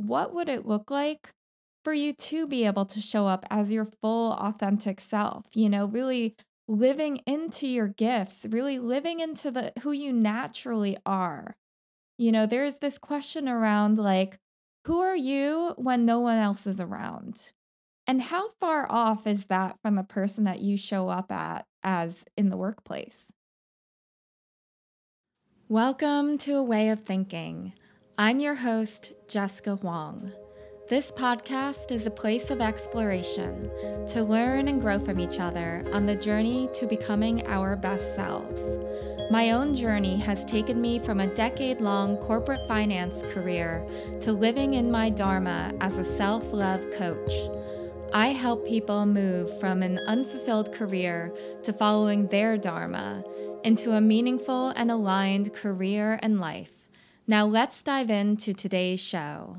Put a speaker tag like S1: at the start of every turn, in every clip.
S1: what would it look like for you to be able to show up as your full authentic self, you know, really living into your gifts, really living into the who you naturally are. You know, there's this question around like who are you when no one else is around? And how far off is that from the person that you show up at as in the workplace? Welcome to A Way of Thinking. I'm your host, Jessica Huang. This podcast is a place of exploration to learn and grow from each other on the journey to becoming our best selves. My own journey has taken me from a decade long corporate finance career to living in my Dharma as a self love coach. I help people move from an unfulfilled career to following their Dharma into a meaningful and aligned career and life. Now, let's dive into today's show.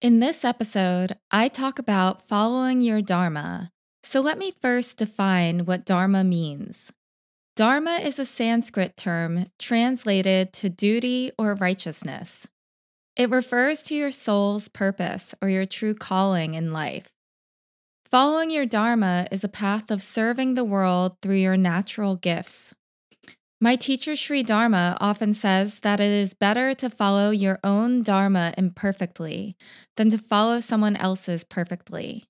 S1: In this episode, I talk about following your Dharma. So let me first define what Dharma means. Dharma is a Sanskrit term translated to duty or righteousness. It refers to your soul's purpose or your true calling in life. Following your Dharma is a path of serving the world through your natural gifts. My teacher Sri Dharma often says that it is better to follow your own Dharma imperfectly than to follow someone else's perfectly.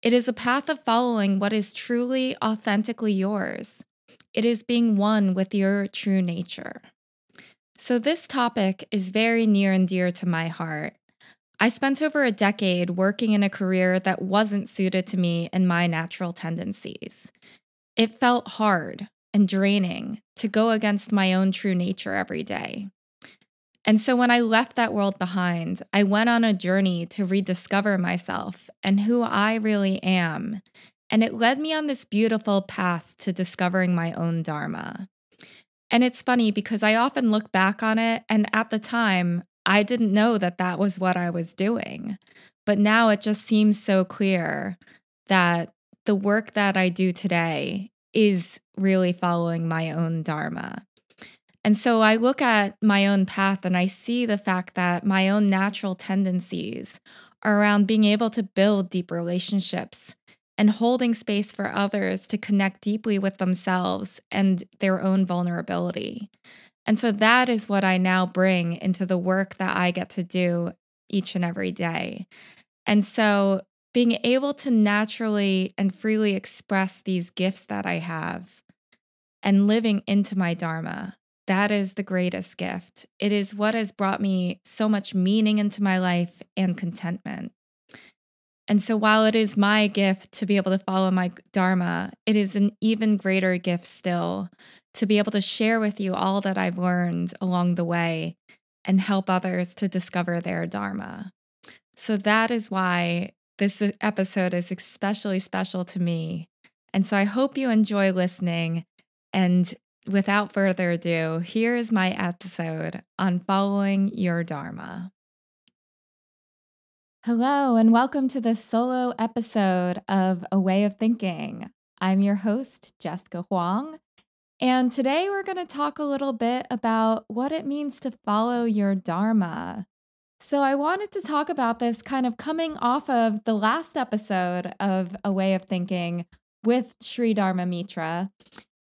S1: It is a path of following what is truly, authentically yours. It is being one with your true nature. So, this topic is very near and dear to my heart. I spent over a decade working in a career that wasn't suited to me and my natural tendencies. It felt hard, and draining to go against my own true nature every day. And so when I left that world behind, I went on a journey to rediscover myself and who I really am. And it led me on this beautiful path to discovering my own Dharma. And it's funny because I often look back on it, and at the time, I didn't know that that was what I was doing. But now it just seems so clear that the work that I do today is really following my own Dharma. And so I look at my own path and I see the fact that my own natural tendencies are around being able to build deep relationships and holding space for others to connect deeply with themselves and their own vulnerability. And so that is what I now bring into the work that I get to do each and every day. And so being able to naturally and freely express these gifts that I have and living into my Dharma, that is the greatest gift. It is what has brought me so much meaning into my life and contentment. And so, while it is my gift to be able to follow my Dharma, it is an even greater gift still to be able to share with you all that I've learned along the way and help others to discover their Dharma. So, that is why this episode is especially special to me. And so I hope you enjoy listening. And without further ado, here is my episode on following your Dharma. Hello, and welcome to this solo episode of A Way of Thinking. I'm your host, Jessica Huang. And today we're going to talk a little bit about what it means to follow your Dharma. So, I wanted to talk about this kind of coming off of the last episode of A Way of Thinking with Sri Dharma Mittra.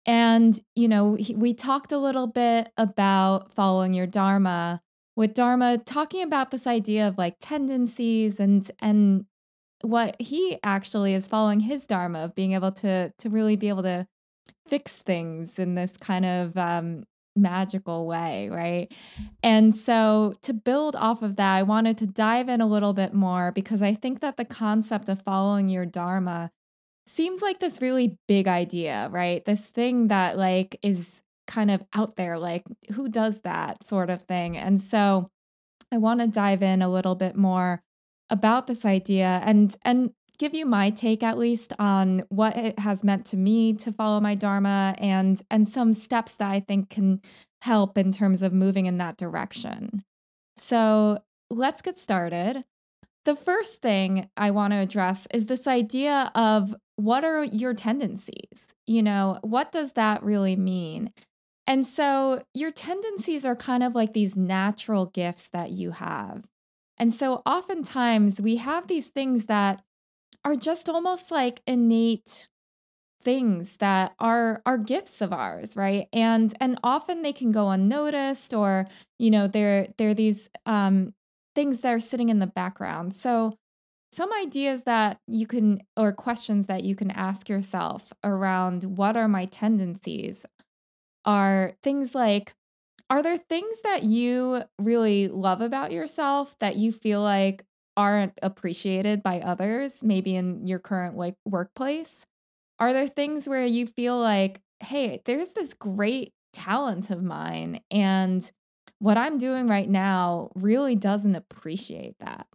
S1: And, you know, we talked a little bit about following your Dharma with Dharma talking about this idea of like tendencies and, and, what he actually is following his dharma of being able to to really be able to fix things in this kind of um, magical way, right? And so to build off of that, I wanted to dive in a little bit more because I think that the concept of following your dharma seems like this really big idea, right? This thing that like is kind of out there like who does that sort of thing. And so I want to dive in a little bit more about this idea and and give you my take at least on what it has meant to me to follow my dharma and and some steps that I think can help in terms of moving in that direction. So, let's get started. The first thing I want to address is this idea of what are your tendencies? You know, what does that really mean? And so, your tendencies are kind of like these natural gifts that you have. And so oftentimes we have these things that are just almost like innate things that are are gifts of ours right? And and often they can go unnoticed or you know they're they're these um things that are sitting in the background. So some ideas that you can or questions that you can ask yourself around what are my tendencies are things like are there things that you really love about yourself that you feel like aren't appreciated by others maybe in your current like workplace are there things where you feel like, hey, there's this great talent of mine, and what I'm doing right now really doesn't appreciate that?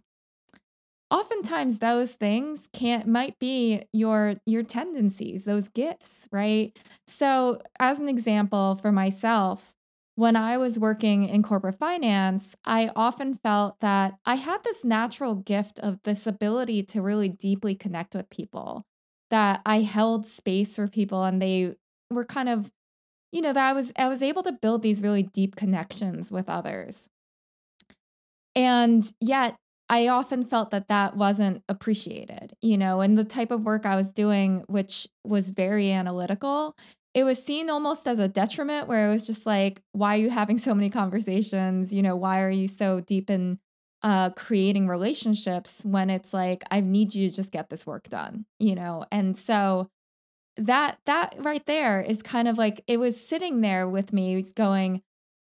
S1: Oftentimes those things can't might be your your tendencies, those gifts, right? So, as an example for myself, when I was working in corporate finance, I often felt that I had this natural gift of this ability to really deeply connect with people that I held space for people and they were kind of you know that I was I was able to build these really deep connections with others. And yet I often felt that that wasn't appreciated, you know, and the type of work I was doing which was very analytical, it was seen almost as a detriment where it was just like why are you having so many conversations, you know, why are you so deep in uh, creating relationships when it's like I need you to just get this work done, you know. And so that that right there is kind of like it was sitting there with me going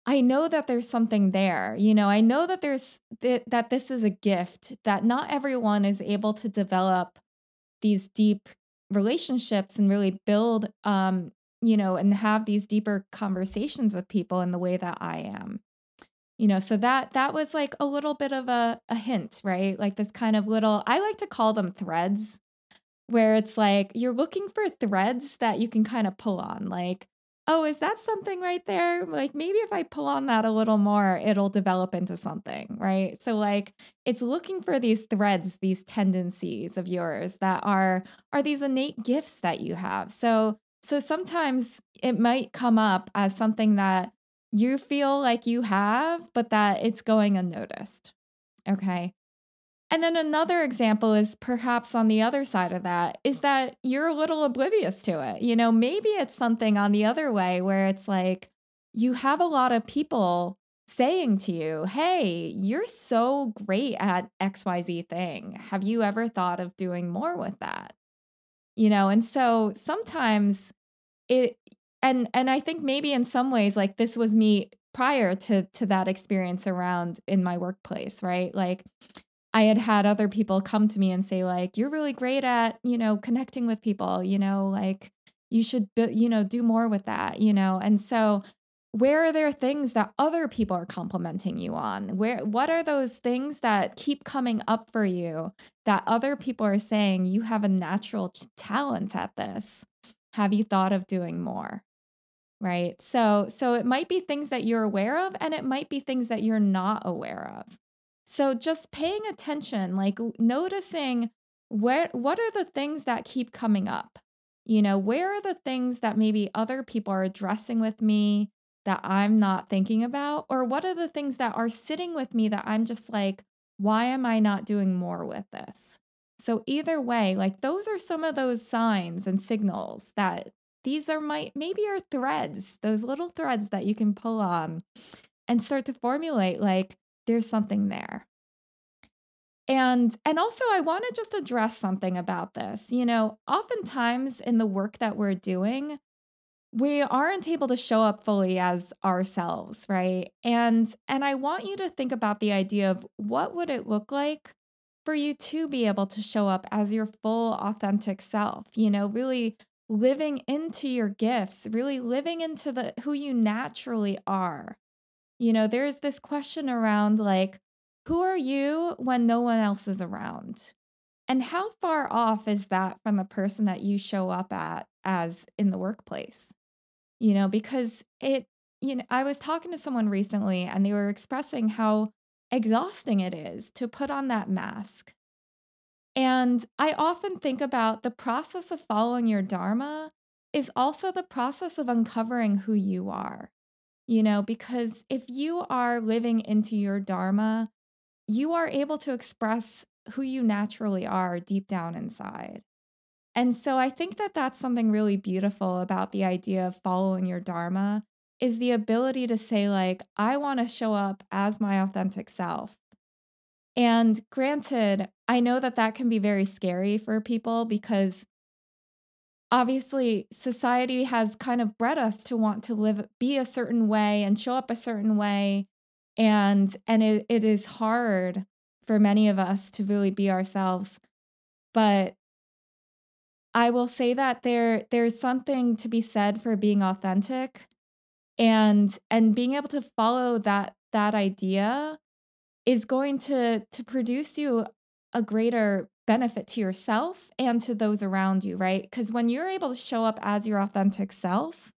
S1: I know that there's something there. You know, I know that there's th- that this is a gift that not everyone is able to develop these deep relationships and really build um you know and have these deeper conversations with people in the way that I am. You know so that that was like a little bit of a, a hint right? Like this kind of little i like to call them threads where it's like you're looking for threads that you can kind of pull on like oh is that something right there? Like maybe if i pull on that a little more it'll develop into something right? So like it's looking for these threads these tendencies of yours that are are these innate gifts that you have. So so sometimes it might come up as something that you feel like you have, but that it's going unnoticed. Okay. And then another example is perhaps on the other side of that is that you're a little oblivious to it. You know, maybe it's something on the other way where it's like you have a lot of people saying to you, Hey, you're so great at XYZ thing. Have you ever thought of doing more with that? You know, and so sometimes it and and I think maybe in some ways like this was me prior to to that experience around in my workplace, right? Like I had had other people come to me and say like you're really great at, you know, connecting with people, you know, like you should you know do more with that, you know. And so where are there things that other people are complimenting you on? Where what are those things that keep coming up for you that other people are saying you have a natural talent at this? Have you thought of doing more? right? So so it might be things that you're aware of and it might be things that you're not aware of. So just paying attention, like noticing where what are the things that keep coming up? You know, where are the things that maybe other people are addressing with me that I'm not thinking about or what are the things that are sitting with me that I'm just like why am I not doing more with this? So either way, like those are some of those signs and signals that these are my maybe are threads, those little threads that you can pull on and start to formulate like there's something there. And and also I want to just address something about this. You know, oftentimes in the work that we're doing, we aren't able to show up fully as ourselves, right? And and I want you to think about the idea of what would it look like for you to be able to show up as your full authentic self, you know, really living into your gifts, really living into the who you naturally are. You know, there's this question around like who are you when no one else is around? And how far off is that from the person that you show up at as in the workplace? You know, because it, you know, I was talking to someone recently and they were expressing how exhausting it is to put on that mask and I often think about the process of following your Dharma is also the process of uncovering who you are. You know, because if you are living into your Dharma, you are able to express who you naturally are deep down inside. And so I think that that's something really beautiful about the idea of following your dharma is the ability to say like I want to show up as my authentic self. And granted, I know that that can be very scary for people because obviously society has kind of bred us to want to live be a certain way and show up a certain way and and it, it is hard for many of us to really be ourselves but I will say that there there's something to be said for being authentic and and being able to follow that that idea is going to to produce you a greater benefit to yourself and to those around you, right? Cuz when you're able to show up as your authentic self,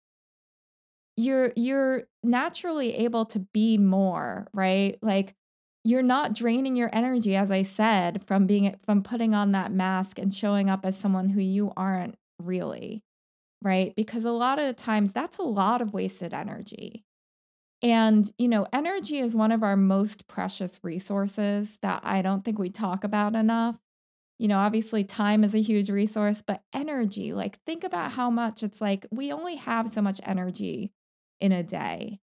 S1: you're you're naturally able to be more, right? Like you're not draining your energy as i said from being from putting on that mask and showing up as someone who you aren't really right? Because a lot of times that's a lot of wasted energy. And you know energy is one of our most precious resources that i don't think we talk about enough. You know obviously time is a huge resource but energy like think about how much it's like we only have so much energy in a day.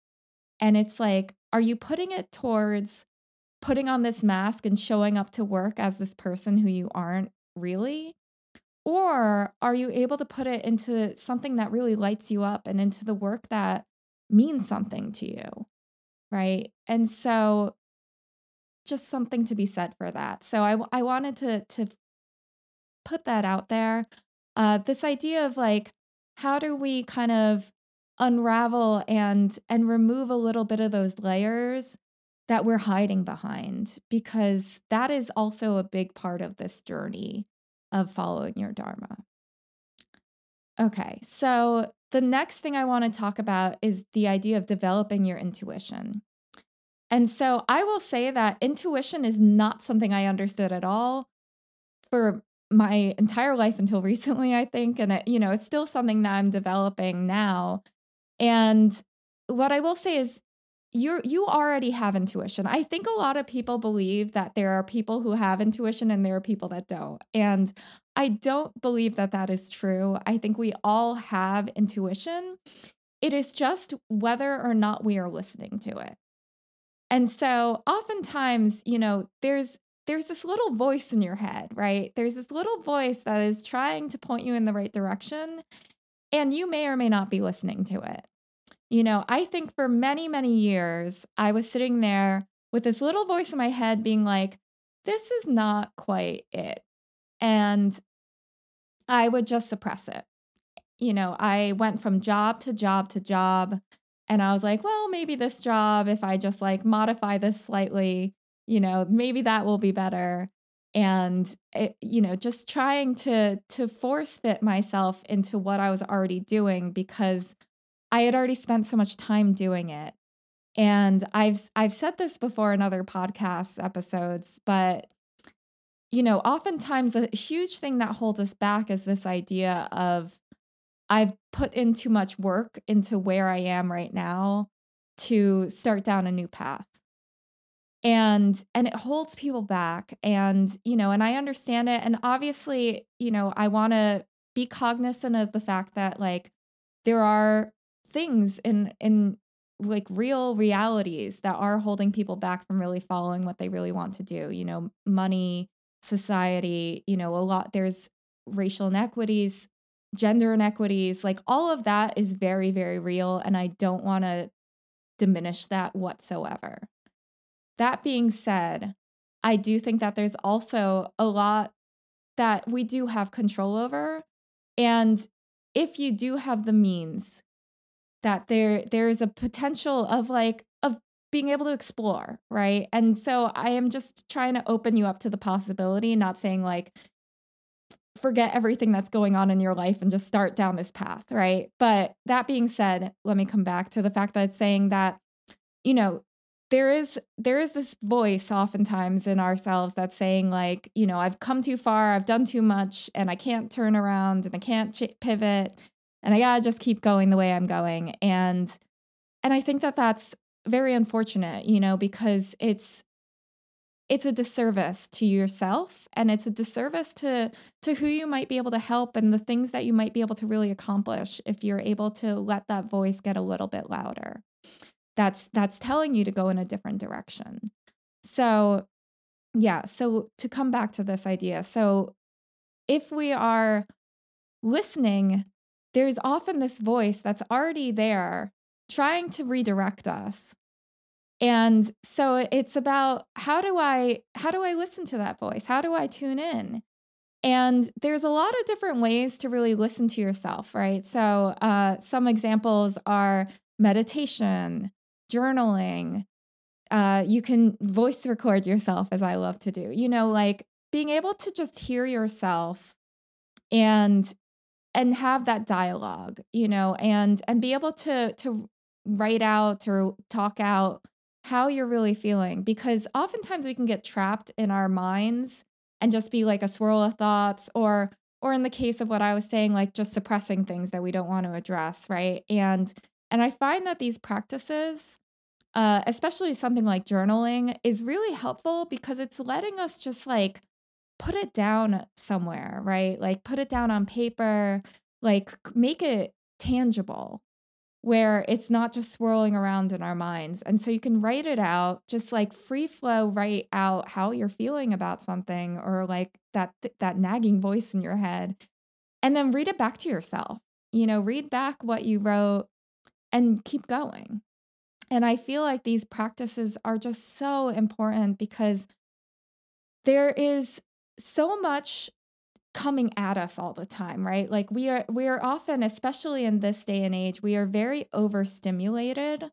S1: And it's like are you putting it towards putting on this mask and showing up to work as this person who you aren't really? Or are you able to put it into something that really lights you up and into the work that means something to you? Right. And so, just something to be said for that. So, I, I wanted to, to put that out there. Uh, this idea of like, how do we kind of unravel and and remove a little bit of those layers that we're hiding behind because that is also a big part of this journey of following your Dharma. Okay, so the next thing I want to talk about is the idea of developing your intuition. And so I will say that intuition is not something I understood at all for my entire life until recently, I think. And, it, you know, it's still something that I'm developing now. And what I will say is you you already have intuition. I think a lot of people believe that there are people who have intuition and there are people that don't. And I don't believe that that is true. I think we all have intuition. It is just whether or not we are listening to it. And so oftentimes, you know, there's there's this little voice in your head, right? There's this little voice that is trying to point you in the right direction and you may or may not be listening to it. You know, I think for many, many years, I was sitting there with this little voice in my head being like, this is not quite it. And I would just suppress it. You know, I went from job to job to job. And I was like, well, maybe this job, if I just like modify this slightly, you know, maybe that will be better. And it, you know, just trying to to force fit myself into what I was already doing because I had already spent so much time doing it. And I've I've said this before in other podcast episodes, but you know, oftentimes a huge thing that holds us back is this idea of I've put in too much work into where I am right now to start down a new path. And and it holds people back and you know, and I understand it and obviously, you know, I want to be cognizant of the fact that like there are things in in like real realities that are holding people back from really following what they really want to do you know money society you know a lot there's racial inequities gender inequities like all of that is very very real and i don't want to diminish that whatsoever. That being said i do think that there's also a lot that we do have control over and if you do have the means that there there's a potential of like of being able to explore, right? And so I am just trying to open you up to the possibility, not saying like forget everything that's going on in your life and just start down this path, right? But that being said, let me come back to the fact that it's saying that you know, there is there is this voice oftentimes in ourselves that's saying like, you know, I've come too far, I've done too much and I can't turn around and I can't ch- pivot and I gotta just keep going the way I'm going. And and I think that that's very unfortunate, you know, because it's it's a disservice to yourself and it's a disservice to to who you might be able to help and the things that you might be able to really accomplish if you're able to let that voice get a little bit louder that's that's telling you to go in a different direction so yeah so to come back to this idea so if we are listening there's often this voice that's already there trying to redirect us and so it's about how do I how do I listen to that voice? How do I tune in? And there's a lot of different ways to really listen to yourself, right? So uh, some examples are meditation, journaling. Uh, you can voice record yourself, as I love to do. You know, like being able to just hear yourself and and have that dialogue, you know, and and be able to to write out or talk out how you're really feeling because oftentimes we can get trapped in our minds and just be like a swirl of thoughts or or in the case of what I was saying like just suppressing things that we don't want to address, right? And and I find that these practices uh, especially something like journaling is really helpful because it's letting us just like put it down somewhere, right? Like put it down on paper, like make it tangible where it's not just swirling around in our minds. And so you can write it out, just like free flow, write out how you're feeling about something or like that that nagging voice in your head. And then read it back to yourself. You know, read back what you wrote and keep going. And I feel like these practices are just so important because there is so much coming at us all the time, right? Like we are we are often especially in this day and age, we are very overstimulated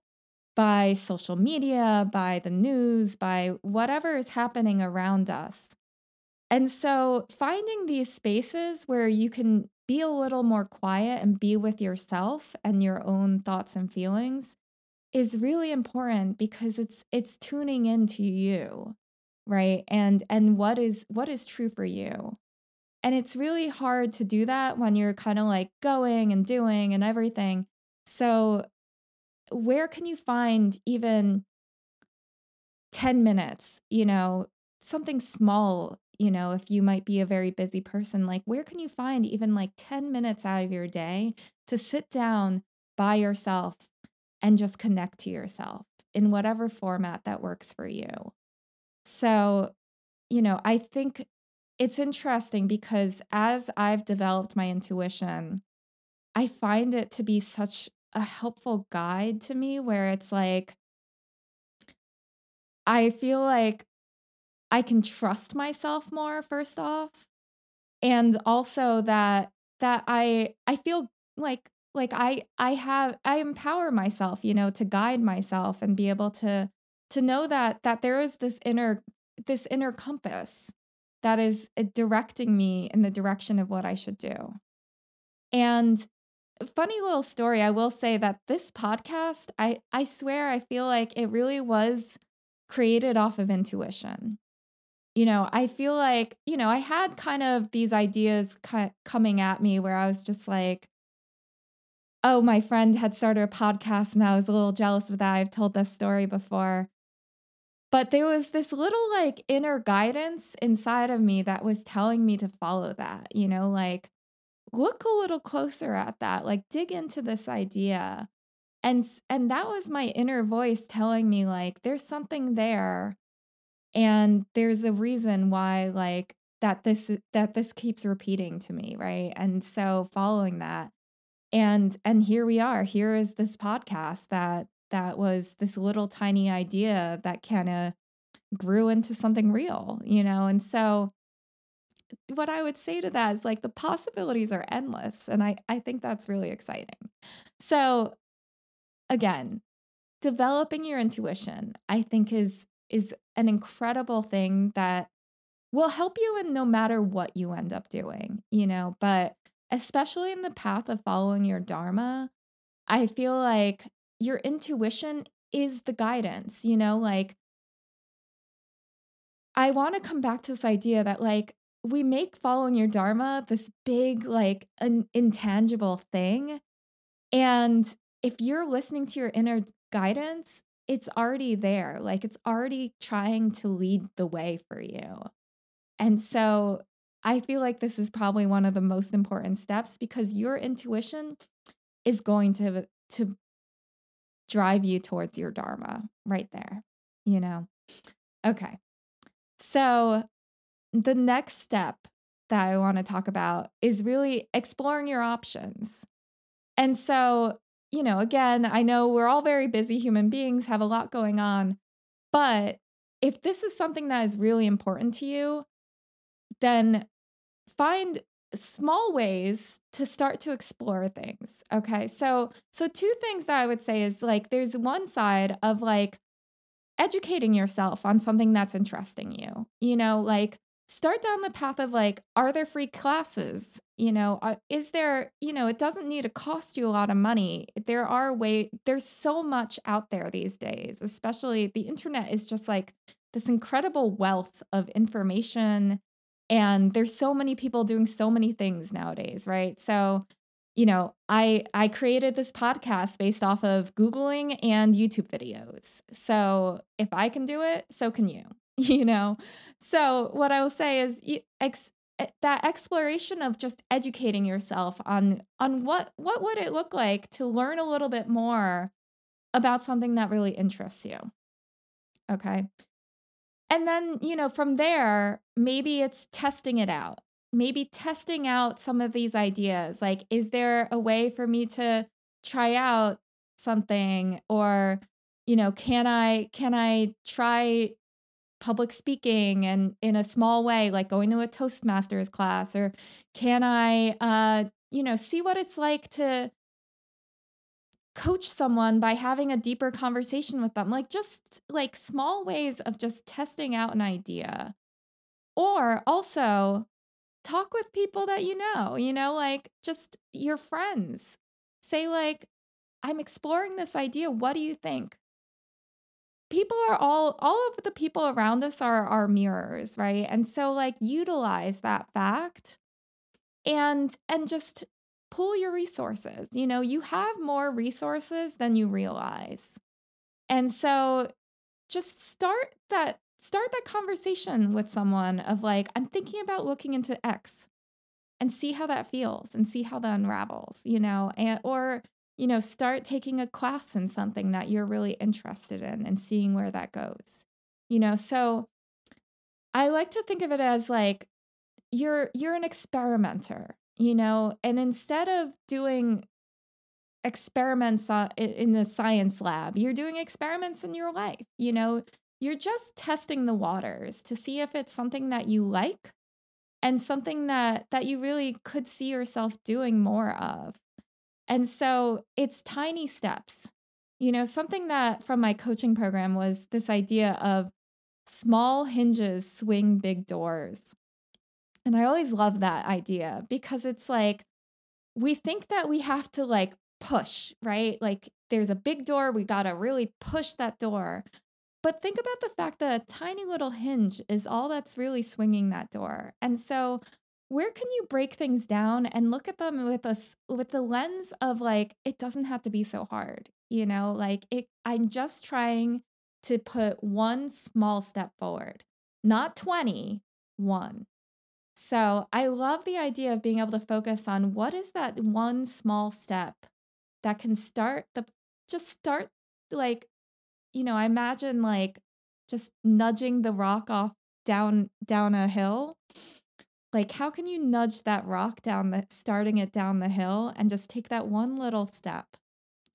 S1: by social media, by the news, by whatever is happening around us. And so finding these spaces where you can be a little more quiet and be with yourself and your own thoughts and feelings is really important because it's it's tuning into you, right? And and what is what is true for you. And it's really hard to do that when you're kind of like going and doing and everything. So, where can you find even 10 minutes, you know, something small, you know, if you might be a very busy person, like where can you find even like 10 minutes out of your day to sit down by yourself and just connect to yourself in whatever format that works for you? So, you know, I think it's interesting because as I've developed my intuition, I find it to be such a helpful guide to me where it's like, I feel like I can trust myself more first off and also that that I I feel like like I I have I empower myself, you know, to guide myself and be able to to know that that there is this inner this inner compass that is uh, directing me in the direction of what I should do. And funny little story, I will say that this podcast, I I swear I feel like it really was created off of intuition. You know, I feel like, you know, I had kind of these ideas coming at me where I was just like, oh, my friend had started a podcast and I was a little jealous of that. I've told this story before. But there was this little like inner guidance inside of me that was telling me to follow that, you know, like look a little closer at that, like dig into this idea. And and that was my inner voice telling me like there's something there and there's a reason why like that this that this keeps repeating to me, right? And so following that and and here we are. Here is this podcast that that was this little tiny idea that kind of grew into something real, you know? And so what I would say to that is like the possibilities are endless. And I, I think that's really exciting. So again, developing your intuition, I think is is an incredible thing that will help you in no matter what you end up doing, you know, but especially in the path of following your dharma, I feel like your intuition is the guidance, you know, like I want to come back to this idea that like we make following your dharma this big like an intangible thing and if you're listening to your inner guidance it's already there. Like it's already trying to lead the way for you. And so I feel like this is probably one of the most important steps because your intuition is going to to drive you towards your dharma right there, you know. Okay. So the next step that I want to talk about is really exploring your options. And so, you know, again, I know we're all very busy human beings, have a lot going on, but if this is something that is really important to you, then find small ways to start to explore things. Okay. So, so two things that I would say is like there's one side of like educating yourself on something that's interesting you. You know, like start down the path of like are there free classes you know are, is there you know it doesn't need to cost you a lot of money there are way there's so much out there these days especially the internet is just like this incredible wealth of information and there's so many people doing so many things nowadays right? So you know i i created this podcast based off of googling and youtube videos. So if i can do it so can you you know? So what i will say is ex- that exploration of just educating yourself on on what what would it look like to learn a little bit more about something that really interests you okay and then, you know, from there, maybe it's testing it out. Maybe testing out some of these ideas. Like, is there a way for me to try out something or, you know, can I can I try public speaking and in a small way like going to a toastmasters class or can i uh you know see what it's like to coach someone by having a deeper conversation with them, like just like small ways of just testing out an idea. Or also talk with people that you know, you know, like just your friends. Say, like, I'm exploring this idea. What do you think? People are all all of the people around us are our mirrors, right? And so like utilize that fact and and just pool your resources. You know, you have more resources than you realize. And so just start that start that conversation with someone of like I'm thinking about looking into X and see how that feels and see how that unravels, you know, and or you know, start taking a class in something that you're really interested in and seeing where that goes. You know, so I like to think of it as like you're you're an experimenter you know, and instead of doing experiments in the science lab, you're doing experiments in your life. You know, you're just testing the waters to see if it's something that you like and something that that you really could see yourself doing more of. And so it's tiny steps. You know, something that from my coaching program was this idea of small hinges swing big doors. And I always love that idea because it's like we think that we have to like push, right? Like there's a big door, we got to really push that door. But think about the fact that a tiny little hinge is all that's really swinging that door. And so where can you break things down and look at them with us with the lens of like it doesn't have to be so hard, you know? Like it I'm just trying to put one small step forward. Not 20, one. So I love the idea of being able to focus on what is that one small step that can start the just start like, you know, I imagine like just nudging the rock off down down a hill. Like how can you nudge that rock down the starting it down the hill and just take that one little step?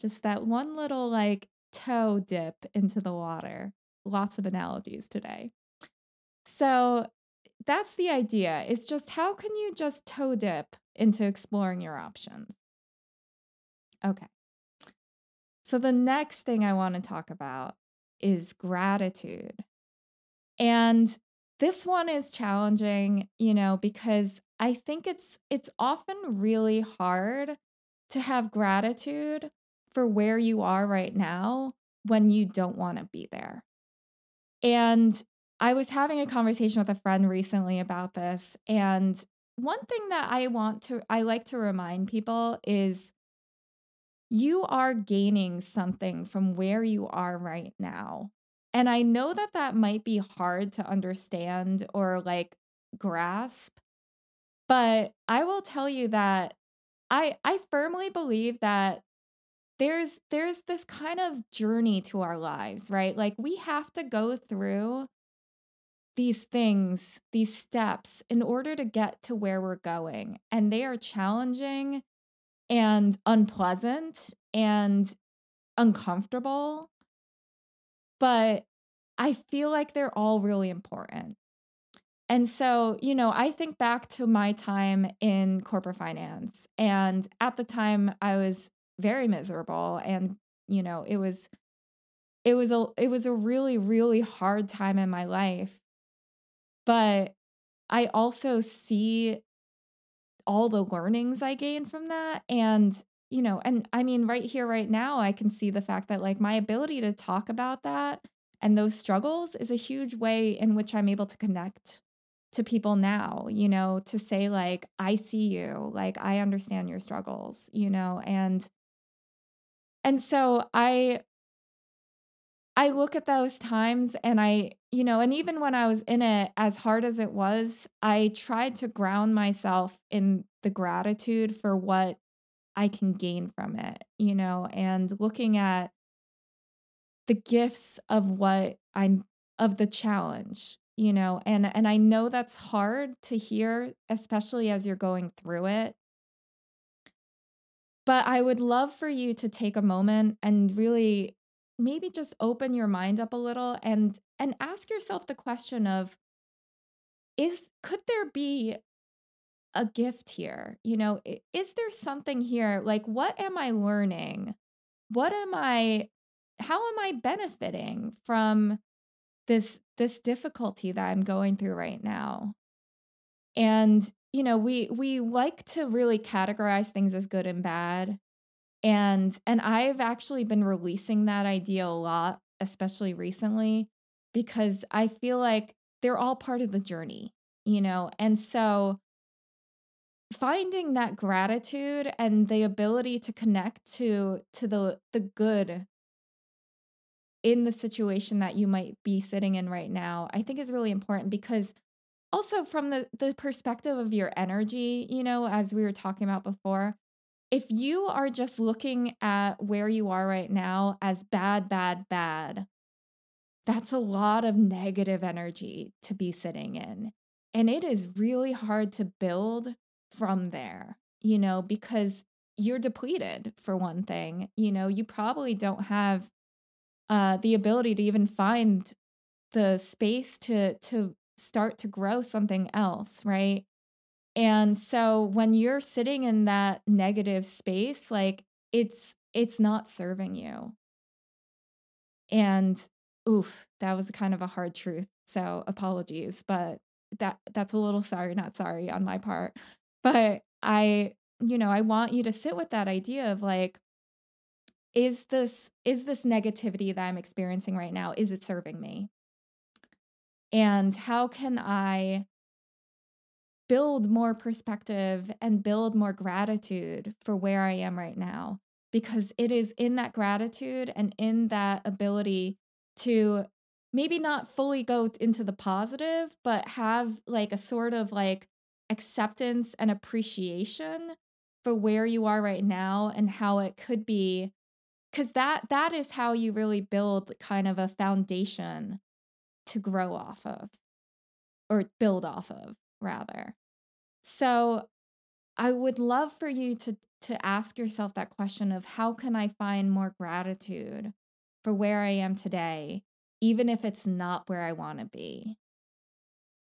S1: Just that one little like toe dip into the water. Lots of analogies today. So that's the idea. It's just how can you just toe dip into exploring your options? Okay. So the next thing I want to talk about is gratitude. And this one is challenging, you know, because I think it's it's often really hard to have gratitude for where you are right now when you don't want to be there. And I was having a conversation with a friend recently about this. And one thing that I want to, I like to remind people is you are gaining something from where you are right now. And I know that that might be hard to understand or like grasp, but I will tell you that I I firmly believe that there's there's this kind of journey to our lives, right? Like we have to go through these things, these steps in order to get to where we're going. And they are challenging and unpleasant and uncomfortable. But I feel like they're all really important. And so, you know, I think back to my time in corporate finance. And at the time, I was very miserable. And, you know, it was. It was a it was a really really hard time in my life. But I also see all the learnings I gain from that and you know, and I mean right here right now I can see the fact that like my ability to talk about that and those struggles is a huge way in which I'm able to connect to people now, you know, to say, like, I see you, like, I understand your struggles, you know, and, and so I, I look at those times and I, you know, and even when I was in it, as hard as it was, I tried to ground myself in the gratitude for what I can gain from it, you know, and looking at the gifts of what I'm of the challenge, you know, and and I know that's hard to hear especially as you're going through it. But I would love for you to take a moment and really maybe just open your mind up a little and and ask yourself the question of is could there be a gift here? You know, is there something here like what am I learning? What am I how am I benefiting from this this difficulty that I'm going through right now? And you know, we we like to really categorize things as good and bad. And and I've actually been releasing that idea a lot, especially recently, because I feel like they're all part of the journey, you know. And so finding that gratitude and the ability to connect to to the the good in the situation that you might be sitting in right now, I think is really important because also from the the perspective of your energy, you know, as we were talking about before, if you are just looking at where you are right now as bad, bad, bad, that's a lot of negative energy to be sitting in. And it is really hard to build from there, you know, because you're depleted for one thing. You know, you probably don't have uh, the ability to even find the space to to start to grow something else, right? And so when you're sitting in that negative space, like it's it's not serving you. And oof, that was kind of a hard truth. So apologies, but that that's a little sorry, not sorry on my part. But I, you know, I want you to sit with that idea of like is this is this negativity that i'm experiencing right now is it serving me and how can i build more perspective and build more gratitude for where i am right now because it is in that gratitude and in that ability to maybe not fully go into the positive but have like a sort of like acceptance and appreciation for where you are right now and how it could be because that that is how you really build kind of a foundation to grow off of or build off of rather so i would love for you to to ask yourself that question of how can i find more gratitude for where i am today even if it's not where i want to be?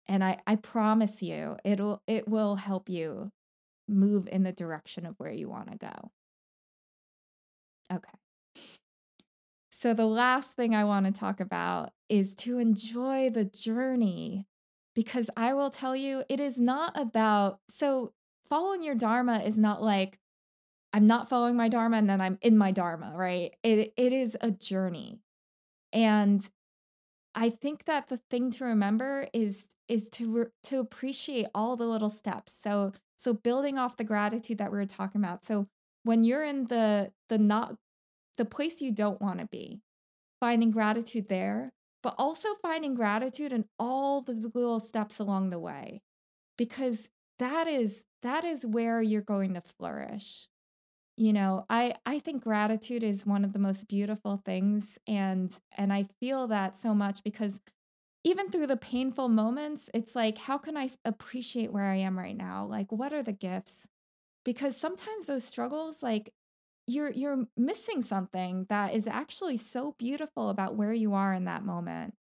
S1: And i i promise you it'll it will help you move in the direction of where you want to go. Okay. So, the last thing I want to talk about is to enjoy the journey because I will tell you, it is not about, so following your Dharma is not like, I'm not following my Dharma and then I'm in my Dharma, right? It, it is a journey. And I think that the thing to remember is is to to appreciate all the little steps. So so building off the gratitude that we were talking about. So when you're in the the not the place you don't want to be, finding gratitude there, but also finding gratitude in all the little steps along the way. Because that is that is where you're going to flourish. You know, I I think gratitude is one of the most beautiful things and and I feel that so much because even through the painful moments, it's like how can I appreciate where I am right now? Like what are the gifts? Because sometimes those struggles like you're you're missing something that is actually so beautiful about where you are in that moment.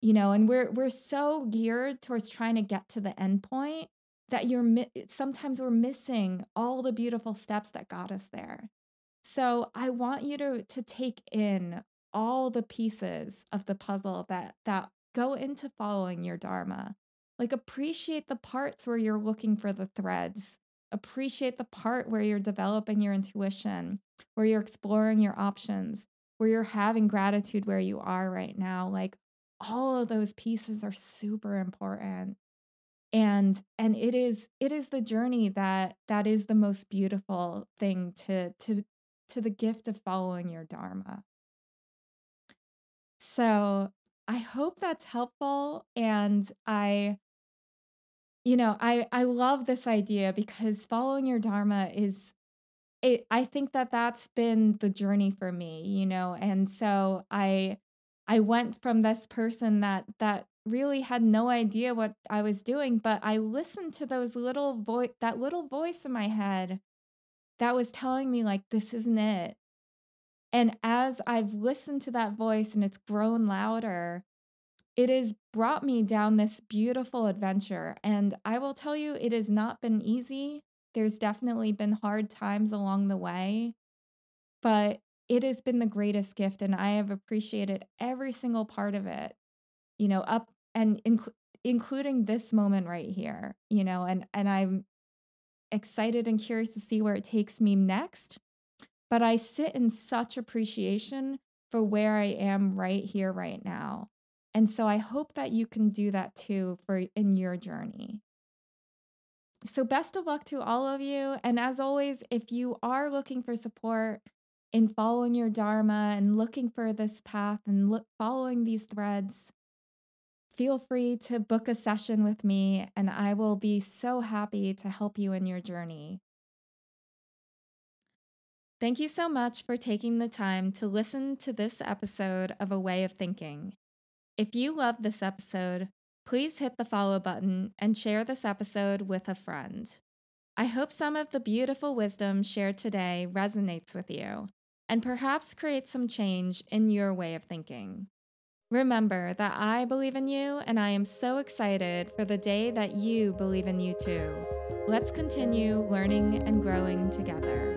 S1: You know, and we're we're so geared towards trying to get to the end point that you're sometimes we're missing all the beautiful steps that got us there. So, I want you to to take in all the pieces of the puzzle that that go into following your dharma. Like appreciate the parts where you're looking for the threads Appreciate the part where you're developing your intuition, where you're exploring your options, where you're having gratitude where you are right now. Like all of those pieces are super important. And and it is it is the journey that that is the most beautiful thing to to to the gift of following your dharma. So, I hope that's helpful and I you know, I I love this idea because following your dharma is it I think that that's been the journey for me, you know. And so I I went from this person that that really had no idea what I was doing, but I listened to those little voice that little voice in my head that was telling me like this isn't it. And as I've listened to that voice and it's grown louder, it has brought me down this beautiful adventure. And I will tell you, it has not been easy. There's definitely been hard times along the way, but it has been the greatest gift. And I have appreciated every single part of it, you know, up and inc- including this moment right here, you know, and, and I'm excited and curious to see where it takes me next. But I sit in such appreciation for where I am right here, right now. And so I hope that you can do that too for in your journey. So best of luck to all of you and as always if you are looking for support in following your dharma and looking for this path and following these threads feel free to book a session with me and I will be so happy to help you in your journey. Thank you so much for taking the time to listen to this episode of A Way of Thinking. If you love this episode, please hit the follow button and share this episode with a friend. I hope some of the beautiful wisdom shared today resonates with you and perhaps creates some change in your way of thinking. Remember that I believe in you, and I am so excited for the day that you believe in you too. Let's continue learning and growing together.